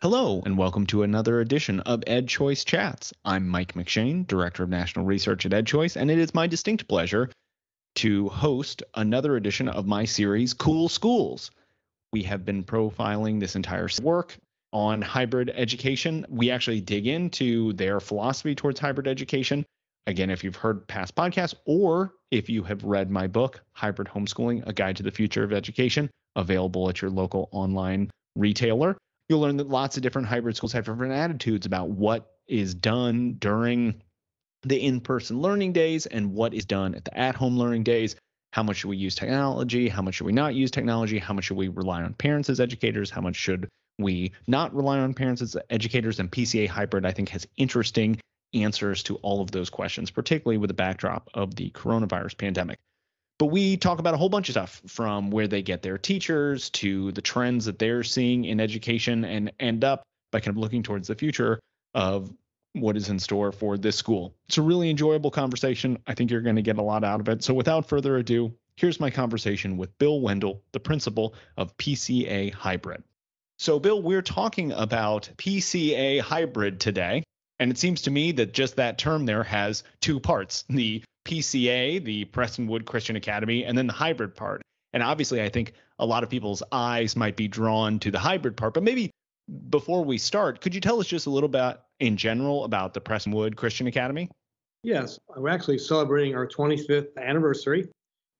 Hello, and welcome to another edition of EdChoice Chats. I'm Mike McShane, Director of National Research at EdChoice, and it is my distinct pleasure to host another edition of my series, Cool Schools. We have been profiling this entire work on hybrid education. We actually dig into their philosophy towards hybrid education. Again, if you've heard past podcasts or if you have read my book, Hybrid Homeschooling A Guide to the Future of Education, available at your local online retailer you'll learn that lots of different hybrid schools have different attitudes about what is done during the in-person learning days and what is done at the at-home learning days. How much should we use technology? How much should we not use technology? How much should we rely on parents as educators? How much should we not rely on parents as educators? And pca hybrid i think has interesting answers to all of those questions particularly with the backdrop of the coronavirus pandemic but we talk about a whole bunch of stuff from where they get their teachers to the trends that they're seeing in education and end up by kind of looking towards the future of what is in store for this school. It's a really enjoyable conversation. I think you're going to get a lot out of it. So without further ado, here's my conversation with Bill Wendell, the principal of PCA Hybrid. So, Bill, we're talking about PCA Hybrid today. And it seems to me that just that term there has two parts the PCA, the Prestonwood Christian Academy, and then the hybrid part. And obviously, I think a lot of people's eyes might be drawn to the hybrid part. But maybe before we start, could you tell us just a little bit in general about the Prestonwood Christian Academy? Yes, we're actually celebrating our 25th anniversary.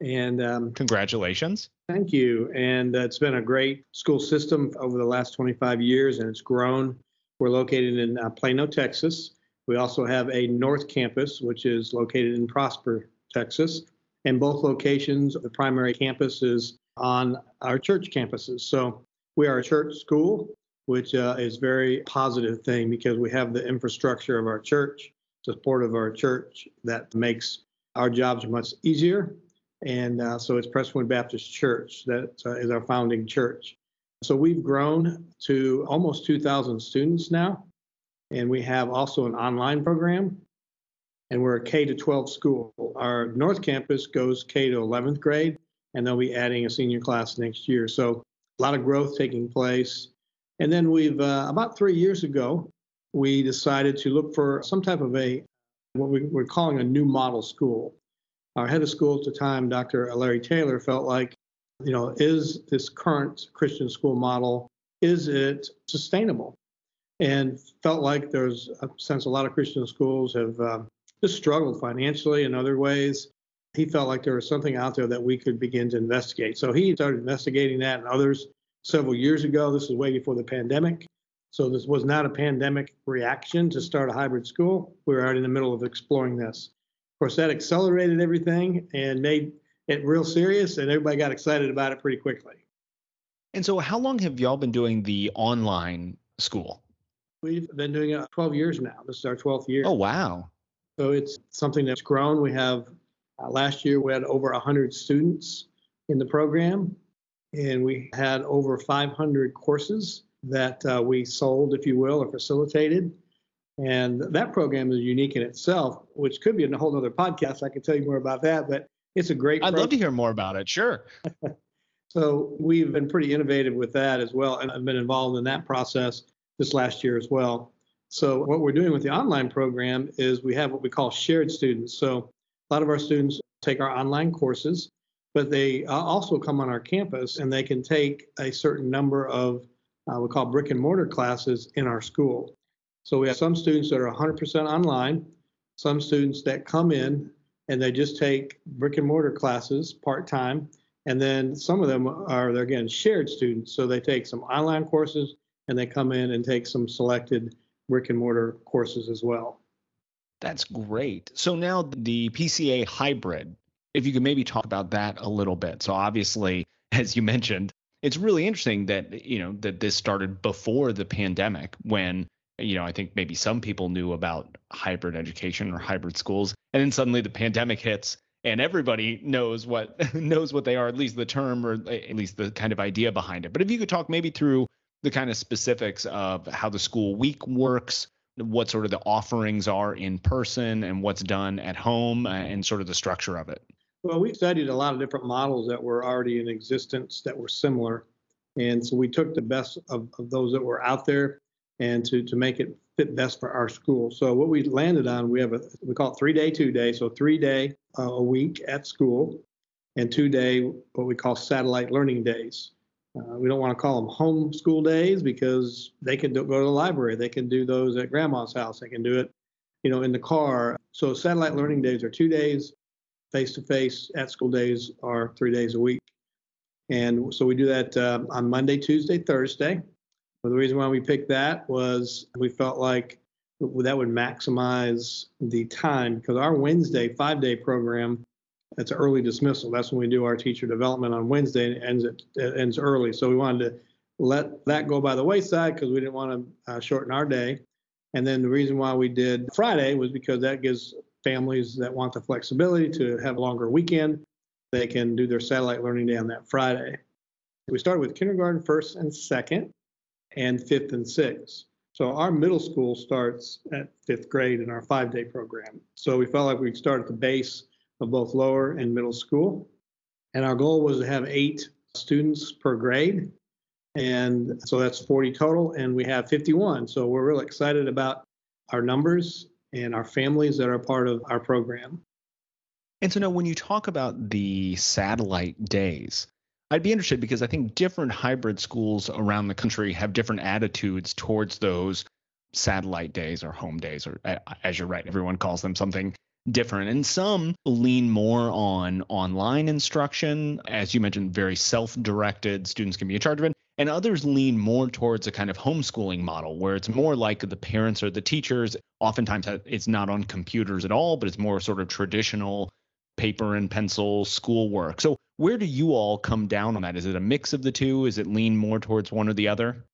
And um, congratulations. Thank you. And uh, it's been a great school system over the last 25 years, and it's grown. We're located in uh, Plano, Texas. We also have a North Campus, which is located in Prosper, Texas. And both locations, the primary campus is on our church campuses. So we are a church school, which uh, is very positive thing because we have the infrastructure of our church, support of our church that makes our jobs much easier. And uh, so it's Prestonwood Baptist Church that uh, is our founding church. So we've grown to almost 2,000 students now. And we have also an online program. And we're a K to 12 school. Our North Campus goes K to 11th grade, and they'll be adding a senior class next year. So a lot of growth taking place. And then we've, uh, about three years ago, we decided to look for some type of a, what we, we're calling a new model school. Our head of school at the time, Dr. Larry Taylor, felt like, you know, is this current Christian school model, is it sustainable? and felt like there's a sense a lot of Christian schools have uh, just struggled financially in other ways. He felt like there was something out there that we could begin to investigate. So he started investigating that and others several years ago. This was way before the pandemic. So this was not a pandemic reaction to start a hybrid school. We were already in the middle of exploring this. Of course, that accelerated everything and made it real serious, and everybody got excited about it pretty quickly. And so, how long have y'all been doing the online school? We've been doing it 12 years now. This is our 12th year. Oh, wow. So it's something that's grown. We have, uh, last year, we had over 100 students in the program, and we had over 500 courses that uh, we sold, if you will, or facilitated. And that program is unique in itself, which could be in a whole other podcast. I could tell you more about that, but it's a great. I'd program. love to hear more about it. Sure. so we've been pretty innovative with that as well, and I've been involved in that process this last year as well. So what we're doing with the online program is we have what we call shared students. So a lot of our students take our online courses, but they uh, also come on our campus and they can take a certain number of uh, we call brick and mortar classes in our school. So we have some students that are 100% online, some students that come in and they just take brick and mortar classes part time, and then some of them are again shared students. So they take some online courses and they come in and take some selected brick and mortar courses as well. That's great. So now the PCA hybrid, if you could maybe talk about that a little bit. So obviously, as you mentioned, it's really interesting that you know that this started before the pandemic when you know I think maybe some people knew about hybrid education or hybrid schools and then suddenly the pandemic hits and everybody knows what knows what they are at least the term or at least the kind of idea behind it. But if you could talk maybe through the kind of specifics of how the school week works, what sort of the offerings are in person, and what's done at home, uh, and sort of the structure of it. Well, we studied a lot of different models that were already in existence that were similar. And so we took the best of, of those that were out there. and to, to make it fit best for our school. So what we landed on, we have a we call it three day, two day. So three day uh, a week at school, and two day what we call satellite learning days. Uh, we don't want to call them home school days because they can do, go to the library. They can do those at grandma's house. They can do it, you know, in the car. So satellite learning days are two days. Face to face at school days are three days a week. And so we do that uh, on Monday, Tuesday, Thursday. The reason why we picked that was we felt like that would maximize the time because our Wednesday five day program it's early dismissal. That's when we do our teacher development on Wednesday and it ends it, ends early. So we wanted to let that go by the wayside because we didn't want to uh, shorten our day. And then the reason why we did Friday was because that gives families that want the flexibility to have a longer weekend. They can do their satellite learning day on that Friday. We started with kindergarten first and second, and fifth and sixth. So our middle school starts at fifth grade in our five day program. So we felt like we'd start at the base of both lower and middle school. And our goal was to have eight students per grade. And so that's 40 total, and we have 51. So we're really excited about our numbers and our families that are part of our program. And so now, when you talk about the satellite days, I'd be interested because I think different hybrid schools around the country have different attitudes towards those satellite days or home days, or as you're right, everyone calls them something different. And some lean more on online instruction, as you mentioned, very self directed, students can be in charge of it. And others lean more towards a kind of homeschooling model where it's more like the parents or the teachers. Oftentimes, uh, it's not on computers at all, but it's more sort of traditional paper and pencil schoolwork. So, where do you all come down on that? Is it a mix of the two? Is it lean more towards one or the other?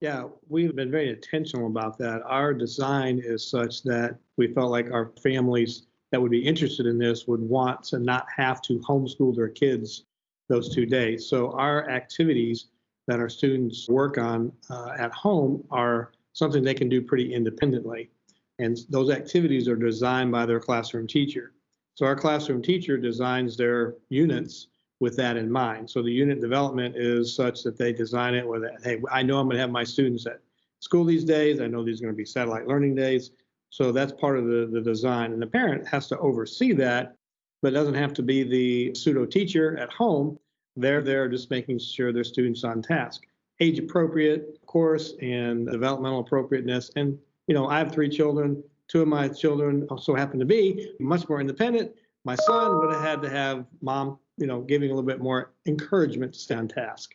Yeah, we've been very intentional about that. Our design is such that we felt like our families that would be interested in this would want to not have to homeschool their kids those two days. So our activities that our students work on uh, at home are something they can do pretty independently. And those activities are designed by their classroom teacher. So our classroom teacher designs their units with that in mind. So the unit development is such that they design it with, hey, I know I'm going to have my students at school these days. I know these are going to be satellite learning days. So that's part of the, the design. And the parent has to oversee that, but doesn't have to be the pseudo teacher at home. They're there just making sure their students on task. Age appropriate, course, and developmental appropriateness. And, you know, I have three children. Two of my children also happen to be much more independent. My son would have had to have mom you know, giving a little bit more encouragement to stay on task.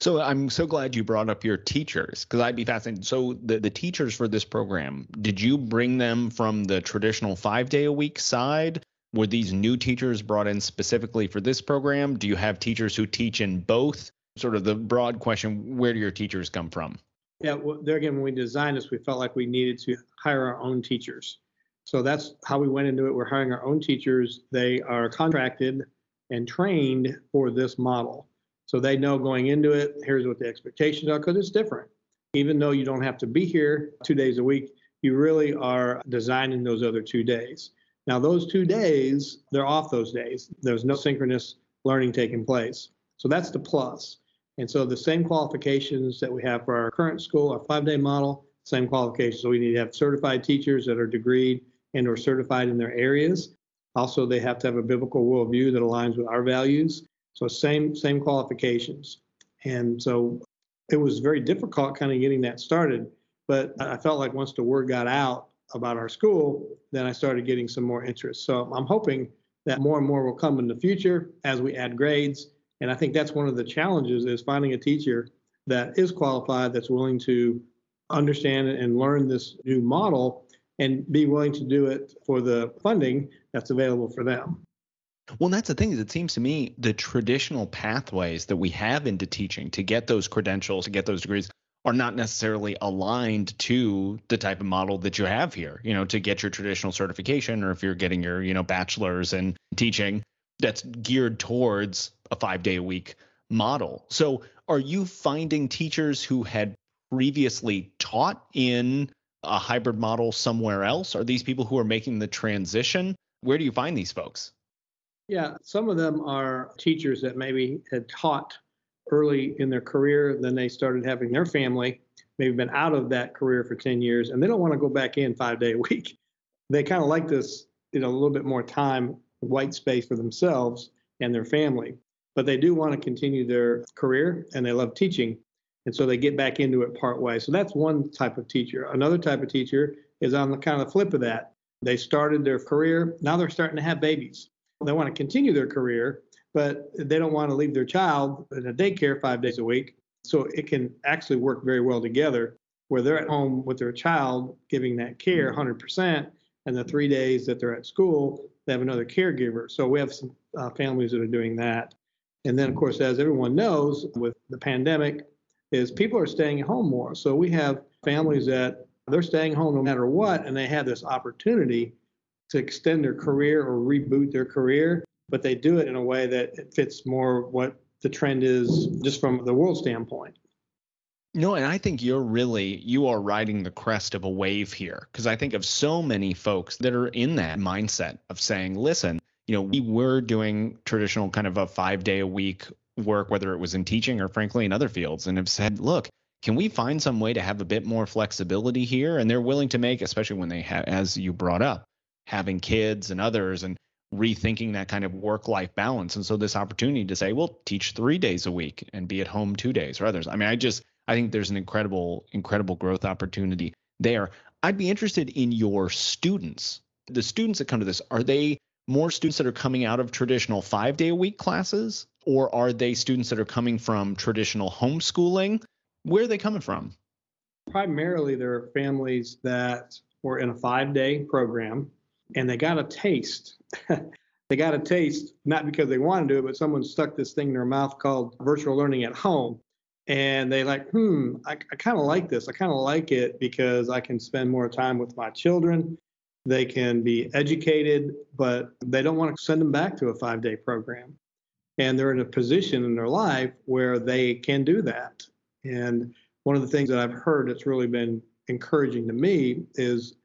So I'm so glad you brought up your teachers because I'd be fascinated. So the, the teachers for this program, did you bring them from the traditional five day a week side? Were these new teachers brought in specifically for this program? Do you have teachers who teach in both? Sort of the broad question, where do your teachers come from? Yeah, well, there again, when we designed this, we felt like we needed to hire our own teachers. So that's how we went into it. We're hiring our own teachers. They are contracted and trained for this model. So they know going into it, here's what the expectations are, because it's different. Even though you don't have to be here two days a week, you really are designing those other two days. Now, those two days, they're off those days. There's no synchronous learning taking place. So that's the plus. And so the same qualifications that we have for our current school, our five day model, same qualifications. So we need to have certified teachers that are degreed and or certified in their areas. Also, they have to have a biblical worldview that aligns with our values. So same same qualifications. And so it was very difficult kind of getting that started. But I felt like once the word got out about our school, then I started getting some more interest. So I'm hoping that more and more will come in the future as we add grades. And I think that's one of the challenges is finding a teacher that is qualified, that's willing to understand and learn this new model and be willing to do it for the funding that's available for them. Well, that's the thing is it seems to me the traditional pathways that we have into teaching to get those credentials, to get those degrees are not necessarily aligned to the type of model that you have here, you know, to get your traditional certification or if you're getting your, you know, bachelor's in teaching that's geared towards a 5-day a week model. So, are you finding teachers who had previously taught in a hybrid model somewhere else? Are these people who are making the transition? Where do you find these folks? Yeah, some of them are teachers that maybe had taught early in their career, then they started having their family. maybe been out of that career for 10 years and they don't want to go back in five day a week. They kind of like this, you know, a little bit more time, white space for themselves and their family. But they do want to continue their career and they love teaching. And so they get back into it part way. So that's one type of teacher. Another type of teacher is on the kind of flip of that. They started their career, now they're starting to have babies. They want to continue their career, but they don't want to leave their child in a daycare five days a week. So it can actually work very well together where they're at home with their child giving that care 100%, and the three days that they're at school, they have another caregiver. So we have some uh, families that are doing that. And then, of course, as everyone knows, with the pandemic, is people are staying at home more. So we have families that they're staying home no matter what, and they have this opportunity to extend their career or reboot their career, but they do it in a way that it fits more what the trend is just from the world standpoint. No, and I think you're really you are riding the crest of a wave here because I think of so many folks that are in that mindset of saying, listen, you know, we were doing traditional kind of a 5-day a week work whether it was in teaching or frankly in other fields and have said, look, can we find some way to have a bit more flexibility here and they're willing to make especially when they have as you brought up having kids and others and rethinking that kind of work life balance. And so this opportunity to say, well, teach three days a week and be at home two days or others. I mean, I just I think there's an incredible, incredible growth opportunity there. I'd be interested in your students. The students that come to this, are they more students that are coming out of traditional five day a week classes, or are they students that are coming from traditional homeschooling? Where are they coming from? Primarily, they're families that were in a five day program and they got a taste. they got a taste, not because they wanted to do it, but someone stuck this thing in their mouth called virtual learning at home. And they like, hmm, I, I kind of like this. I kind of like it because I can spend more time with my children. They can be educated, but they don't want to send them back to a five day program. And they're in a position in their life where they can do that. And one of the things that I've heard that's really been encouraging to me is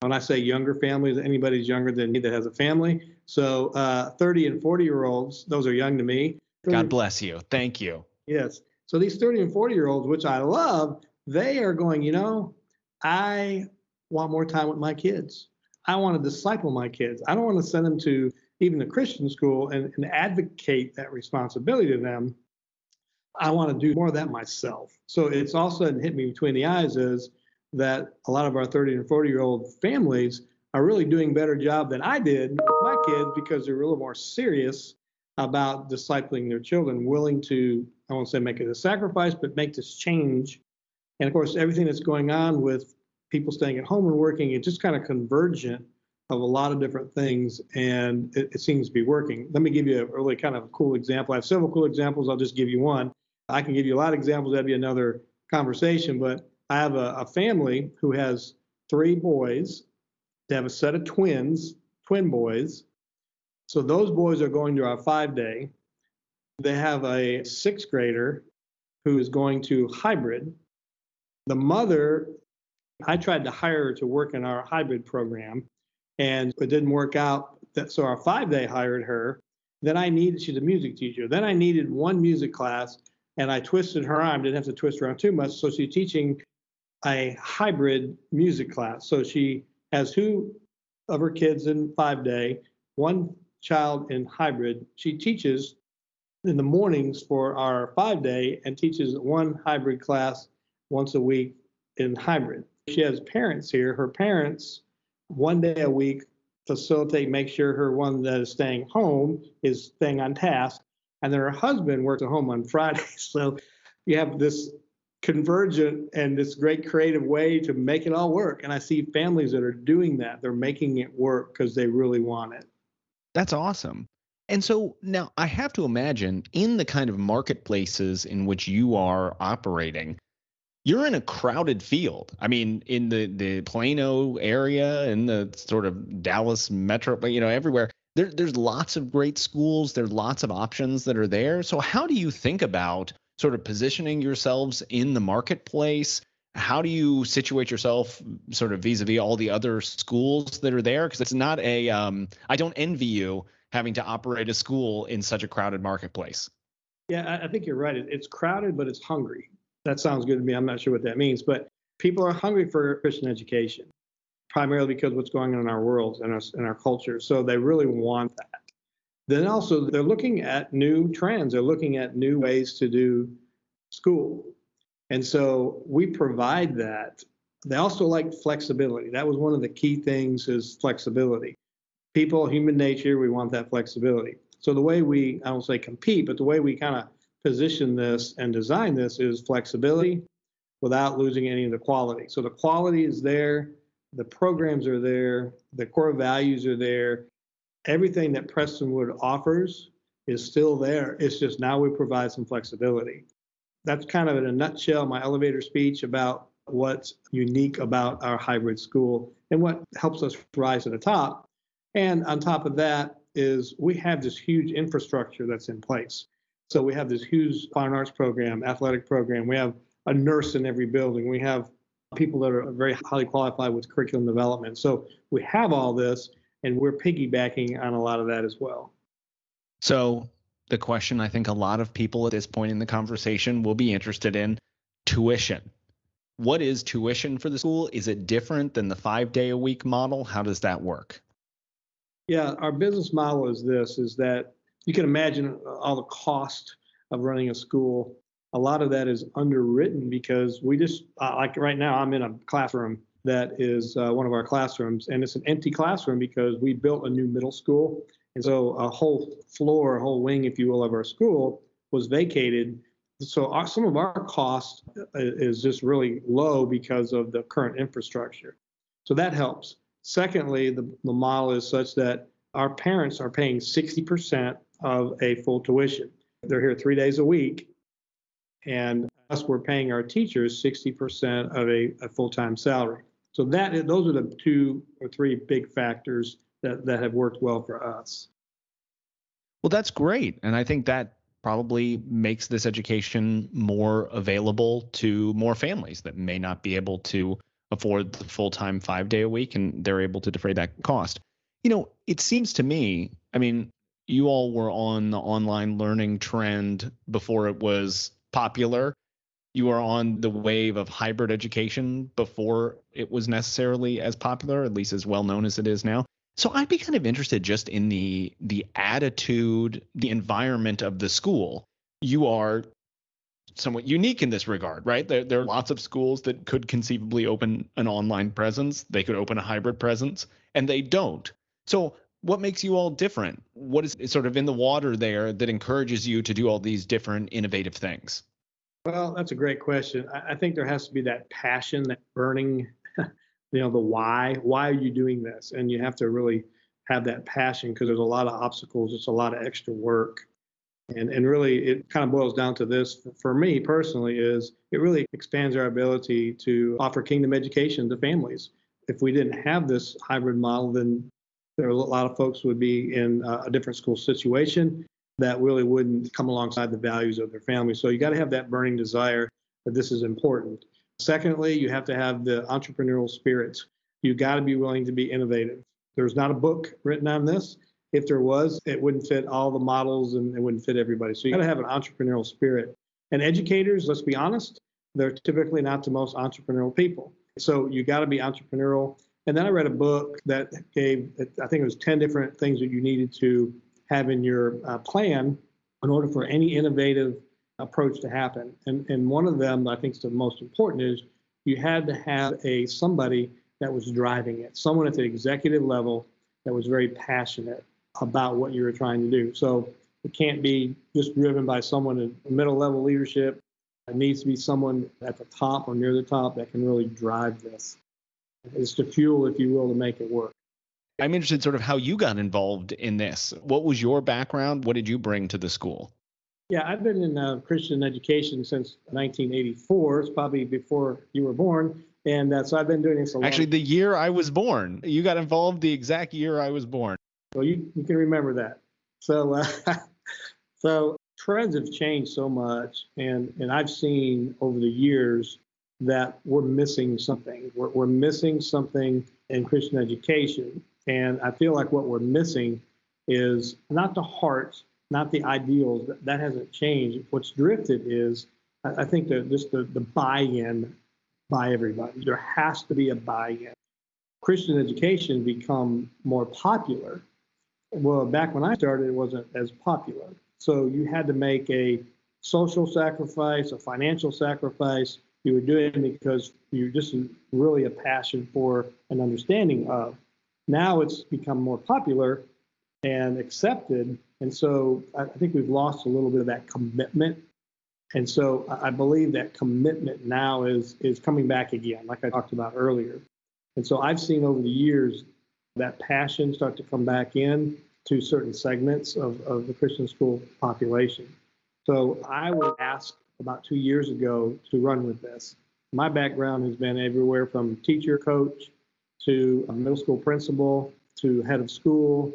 when I say younger families, anybody's younger than me that has a family. So uh, 30 and 40 year olds, those are young to me. God bless you. Thank you. Yes. So these 30 and 40 year olds, which I love, they are going, you know, I want more time with my kids. I want to disciple my kids. I don't want to send them to even the Christian school and, and advocate that responsibility to them. I want to do more of that myself. So it's all of a sudden hit me between the eyes is that a lot of our 30 and 40 year old families are really doing better job than I did with my kids because they're a little more serious about discipling their children, willing to, I won't say make it a sacrifice, but make this change. And of course, everything that's going on with people staying at home and working, it's just kind of convergent of a lot of different things, and it, it, seems to be working. Let me give you a really kind of cool example. I have several cool examples. I'll just give you one. I can give you a lot of examples. That'd be another conversation. But I have a, a family who has three boys. They have a set of twins, twin boys. So those boys are going to our five day. They have a sixth grader who is going to hybrid. The mother, I tried to hire her to work in our hybrid program and it didn't work out. So our five day hired her. Then I needed, she's a music teacher. Then I needed one music class and I twisted her arm, didn't have to twist arm too much. So she's teaching a hybrid music class. So she has two of her kids in five day, one child in hybrid. She teaches in the mornings for our five day and teaches one hybrid class once a week in hybrid. She has parents here. Her parents, one day a week, facilitate, make sure her one that is staying home is staying on task. And then her husband works at home on Friday. So you have this convergent and this great creative way to make it all work. And I see families that are doing that. They're making it work because they really want it. That's awesome. And so now I have to imagine in the kind of marketplaces in which you are operating, you're in a crowded field. I mean, in the the Plano area, in the sort of Dallas metro, you know, everywhere. There, there's lots of great schools. There's lots of options that are there. So how do you think about sort of positioning yourselves in the marketplace? How do you situate yourself sort of vis-a-vis all the other schools that are there? Because it's not a, um, I don't envy you having to operate a school in such a crowded marketplace. Yeah, I think you're right. It's crowded, but it's hungry. That sounds good to me. I'm not sure what that means, but people are hungry for Christian education, primarily because of what's going on in our world and our, in our culture. So they really want that. Then also, they're looking at new trends. They're looking at new ways to do school. And so we provide that. They also like flexibility. That was one of the key things is flexibility. People, human nature, we want that flexibility. So the way we, I don't say compete, but the way we kind of position this and design this is flexibility without losing any of the quality. So the quality is there, the programs are there, the core values are there. Everything that Prestonwood offers is still there. It's just now we provide some flexibility. That's kind of in a nutshell my elevator speech about what's unique about our hybrid school and what helps us rise to the top. And on top of that is we have this huge infrastructure that's in place. So we have this huge fine arts program, athletic program. We have a nurse in every building. We have people that are very highly qualified with curriculum development. So we have all this, and we're piggybacking on a lot of that as well. So the question I think a lot of people at this point in the conversation will be interested in tuition. What is tuition for the school? Is it different than the five day a week model? How does that work? Yeah, our business model is this is that you can imagine all the cost of running a school. A lot of that is underwritten because we just, uh, like right now, I'm in a classroom that is uh, one of our classrooms, and it's an empty classroom because we built a new middle school. And so a whole floor, a whole wing, if you will, of our school was vacated. So our, some of our cost uh, is just really low because of the current infrastructure. So that helps. Secondly, the, the model is such that our parents are paying 60% of a full tuition. They're here three days a week, and us, we're paying our teachers 60% of a, a full-time salary. So that those are the two or three big factors that, that have worked well for us. Well, that's great. And I think that probably makes this education more available to more families that may not be able to afford the full time five day a week and they're able to defray that cost. You know, it seems to me, I mean, you all were on the online learning trend before it was popular. You are on the wave of hybrid education before it was necessarily as popular, at least as well known as it is now. So I'd be kind of interested just in the the attitude, the environment of the school. You are somewhat unique in this regard, right? There, there are lots of schools that could conceivably open an online presence. They could open a hybrid presence, and they don't. So what makes you all different? What is sort of in the water there that encourages you to do all these different innovative things? Well, that's a great question. I think there has to be that passion, that burning, you know, the why. Why are you doing this? And you have to really have that passion because there's a lot of obstacles. It's a lot of extra work. And, and really, it kind of boils down to this for me personally is it really expands our ability to offer kingdom education to families. If we didn't have this hybrid model, then there are a lot of folks would be in a different school situation that really wouldn't come alongside the values of their family. So you got to have that burning desire that this is important. Secondly, you have to have the entrepreneurial spirit. You got to be willing to be innovative. There's not a book written on this. If there was, it wouldn't fit all the models and it wouldn't fit everybody. So you got to have an entrepreneurial spirit. And educators, let's be honest, they're typically not the most entrepreneurial people. So you got to be entrepreneurial. And then I read a book that gave, I think it was 10 different things that you needed to have in your uh, plan in order for any innovative approach to happen. And, and one of them I think is the most important is you had to have a somebody that was driving it, someone at the executive level that was very passionate about what you were trying to do. So it can't be just driven by someone in middle level leadership. It needs to be someone at the top or near the top that can really drive this is the fuel, if you will, to make it work. I'm interested sort of how you got involved in this. What was your background? What did you bring to the school? Yeah, I've been in uh, Christian education since 1984. It's probably before you were born. And uh, so I've been doing this a lot. Actually, the year I was born. You got involved the exact year I was born. Well, you, you can remember that. So, uh, so trends have changed so much. And, and I've seen over the years that we're missing something. We're, we're missing something in Christian education. And I feel like what we're missing is not the heart, not the ideals. That, hasn't changed. What's drifted is I, think that just the, the buy-in by everybody. There has to be a buy-in. Christian education become more popular. Well, back when I started, it wasn't as popular. So you had to make a social sacrifice, a financial sacrifice. You were doing it because you're just really a passion for an understanding of. Now it's become more popular and accepted. And so I think we've lost a little bit of that commitment. And so I believe that commitment now is is coming back again, like I talked about earlier. And so I've seen over the years that passion start to come back in to certain segments of, of the Christian school population. So I would ask about two years ago to run with this. My background has been everywhere from teacher, coach, to a middle school principal, to head of school,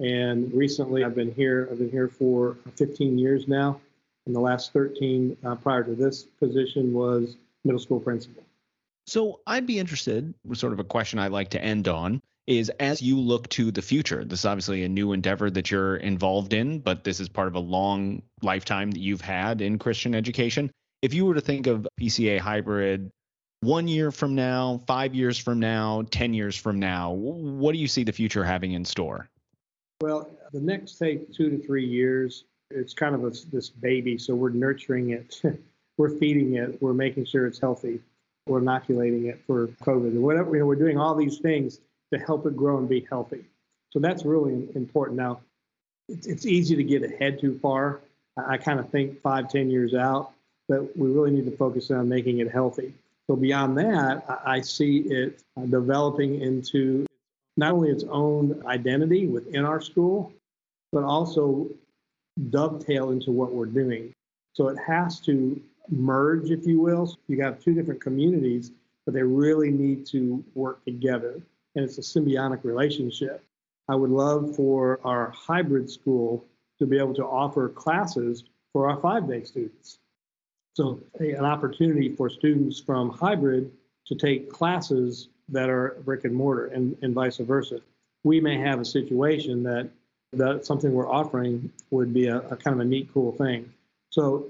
and recently I've been here. I've been here for 15 years now, and the last 13 uh, prior to this position was middle school principal. So I'd be interested, sort of a question I'd like to end on is as you look to the future, this is obviously a new endeavor that you're involved in, but this is part of a long lifetime that you've had in Christian education. If you were to think of PCA hybrid one year from now, five years from now, 10 years from now, what do you see the future having in store? Well, the next, say, two to three years, it's kind of a, this baby. So we're nurturing it, we're feeding it, we're making sure it's healthy, we're inoculating it for COVID, whatever. You know, we're doing all these things to help it grow and be healthy. So that's really important. Now, it's, it's easy to get ahead too far. I, I kind of think five, ten years out, but we really need to focus on making it healthy. So beyond that, I, I see it developing into not only its own identity within our school, but also dovetail into what we're doing. So it has to merge, if you will. So you have two different communities, but they really need to work together and it's a symbiotic relationship. I would love for our hybrid school to be able to offer classes for our five day students. So, an opportunity for students from hybrid to take classes that are brick and mortar and, and vice versa. We may have a situation that that something we're offering would be a, a kind of a neat, cool thing. So,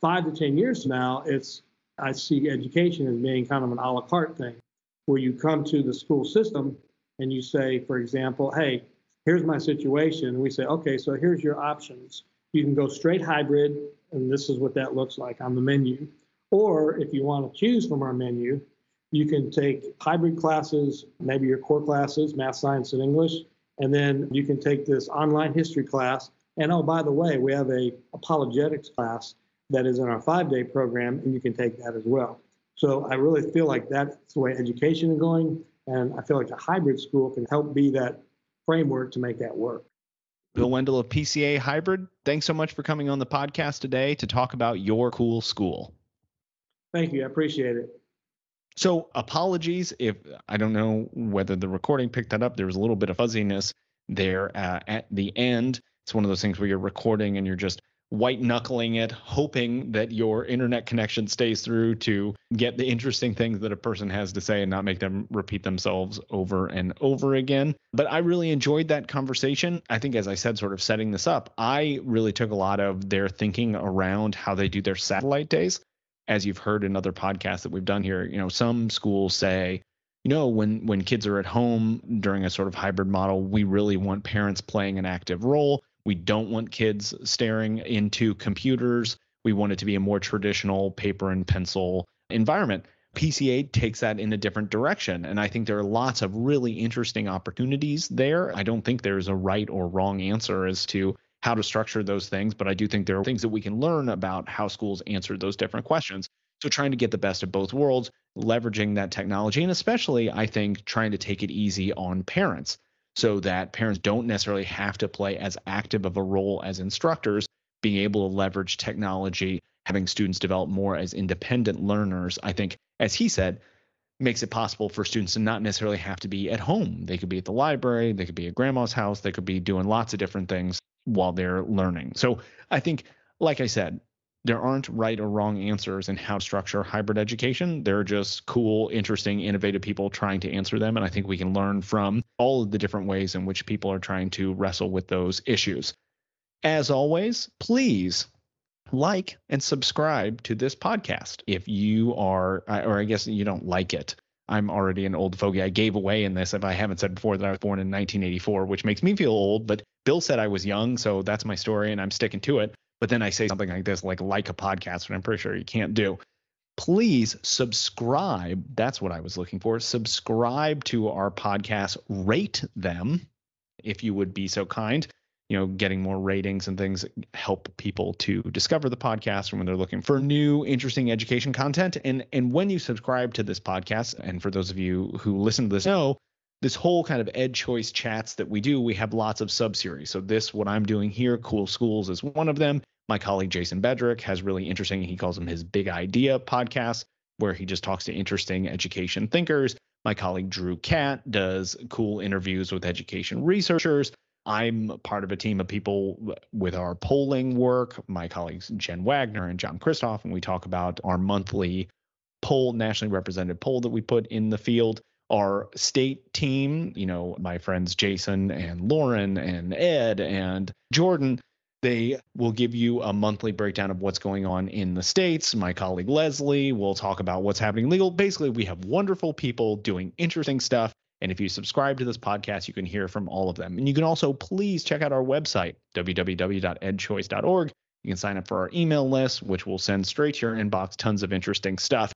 five to 10 years from now, it's I see education as being kind of an a la carte thing where you come to the school system and you say, for example, hey, here's my situation. We say, okay, so here's your options. You can go straight hybrid, and this is what that looks like on the menu. Or if you want to choose from our menu, you can take hybrid classes, maybe your core classes, math, science, and English, and then you can take this online history class. And oh, by the way, we have a apologetics class that is in our five-day program, and you can take that as well. So I really feel like that's the way education is going. And I feel like a hybrid school can help be that framework to make that work. Bill Wendell of PCA Hybrid, thanks so much for coming on the podcast today to talk about your cool school. Thank you. I appreciate it. So, apologies if I don't know whether the recording picked that up. There was a little bit of fuzziness there uh, at the end. It's one of those things where you're recording and you're just white knuckling it, hoping that your internet connection stays through to get the interesting things that a person has to say and not make them repeat themselves over and over again. But I really enjoyed that conversation. I think, as I said, sort of setting this up, I really took a lot of their thinking around how they do their satellite days. As you've heard in other podcasts that we've done here, you know, some schools say, you know, when when kids are at home during a sort of hybrid model, we really want parents playing an active role we don't want kids staring into computers. We want it to be a more traditional paper and pencil environment. PCA takes that in a different direction. And I think there are lots of really interesting opportunities there. I don't think there's a right or wrong answer as to how to structure those things, but I do think there are things that we can learn about how schools answer those different questions. So trying to get the best of both worlds, leveraging that technology, and especially, I think, trying to take it easy on parents so that parents don't necessarily have to play as active of a role as instructors, being able to leverage technology, having students develop more as independent learners, I think, as he said, makes it possible for students to not necessarily have to be at home. They could be at the library, they could be at grandma's house, they could be doing lots of different things while they're learning. So I think, like I said, there aren't right or wrong answers in how to structure hybrid education. They're just cool, interesting, innovative people trying to answer them. And I think we can learn from all of the different ways in which people are trying to wrestle with those issues. As always, please like and subscribe to this podcast if you are, or I guess you don't like it. I'm already an old fogey. I gave away in this if I haven't said before that I was born in 1984, which makes me feel old, but Bill said I was young, so that's my story and I'm sticking to it. But then I say something like this, like like a podcast, which I'm pretty sure you can't do. Please subscribe. That's what I was looking for. Subscribe to our podcast, rate them if you would be so kind you know, getting more ratings and things help people to discover the podcast when they're looking for new, interesting education content. And and when you subscribe to this podcast, and for those of you who listen to this know, this whole kind of EdChoice chats that we do, we have lots of sub series. So this, what I'm doing here, Cool Schools is one of them. My colleague Jason Bedrick has really interesting, he calls them his big idea podcast, where he just talks to interesting education thinkers. My colleague Drew Catt does cool interviews with education researchers. I'm part of a team of people with our polling work, my colleagues Jen Wagner and John Kristoff, and we talk about our monthly poll, nationally represented poll that we put in the field. Our state team, you know, my friends Jason and Lauren and Ed and Jordan, they will give you a monthly breakdown of what's going on in the states. My colleague Leslie will talk about what's happening legal. Basically, we have wonderful people doing interesting stuff and if you subscribe to this podcast, you can hear from all of them. And you can also please check out our website, www.edchoice.org. You can sign up for our email list, which will send straight to your inbox tons of interesting stuff.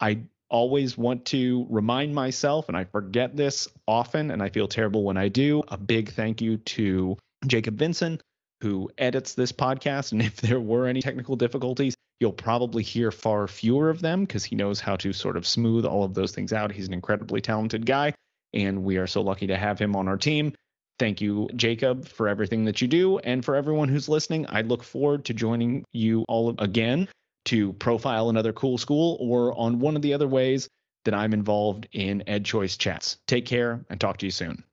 I always want to remind myself, and I forget this often, and I feel terrible when I do. A big thank you to Jacob Vinson, who edits this podcast. And if there were any technical difficulties, you'll probably hear far fewer of them because he knows how to sort of smooth all of those things out. He's an incredibly talented guy and we are so lucky to have him on our team. Thank you, Jacob, for everything that you do. And for everyone who's listening, I look forward to joining you all again to profile another cool school or on one of the other ways that I'm involved in EdChoice chats. Take care and talk to you soon.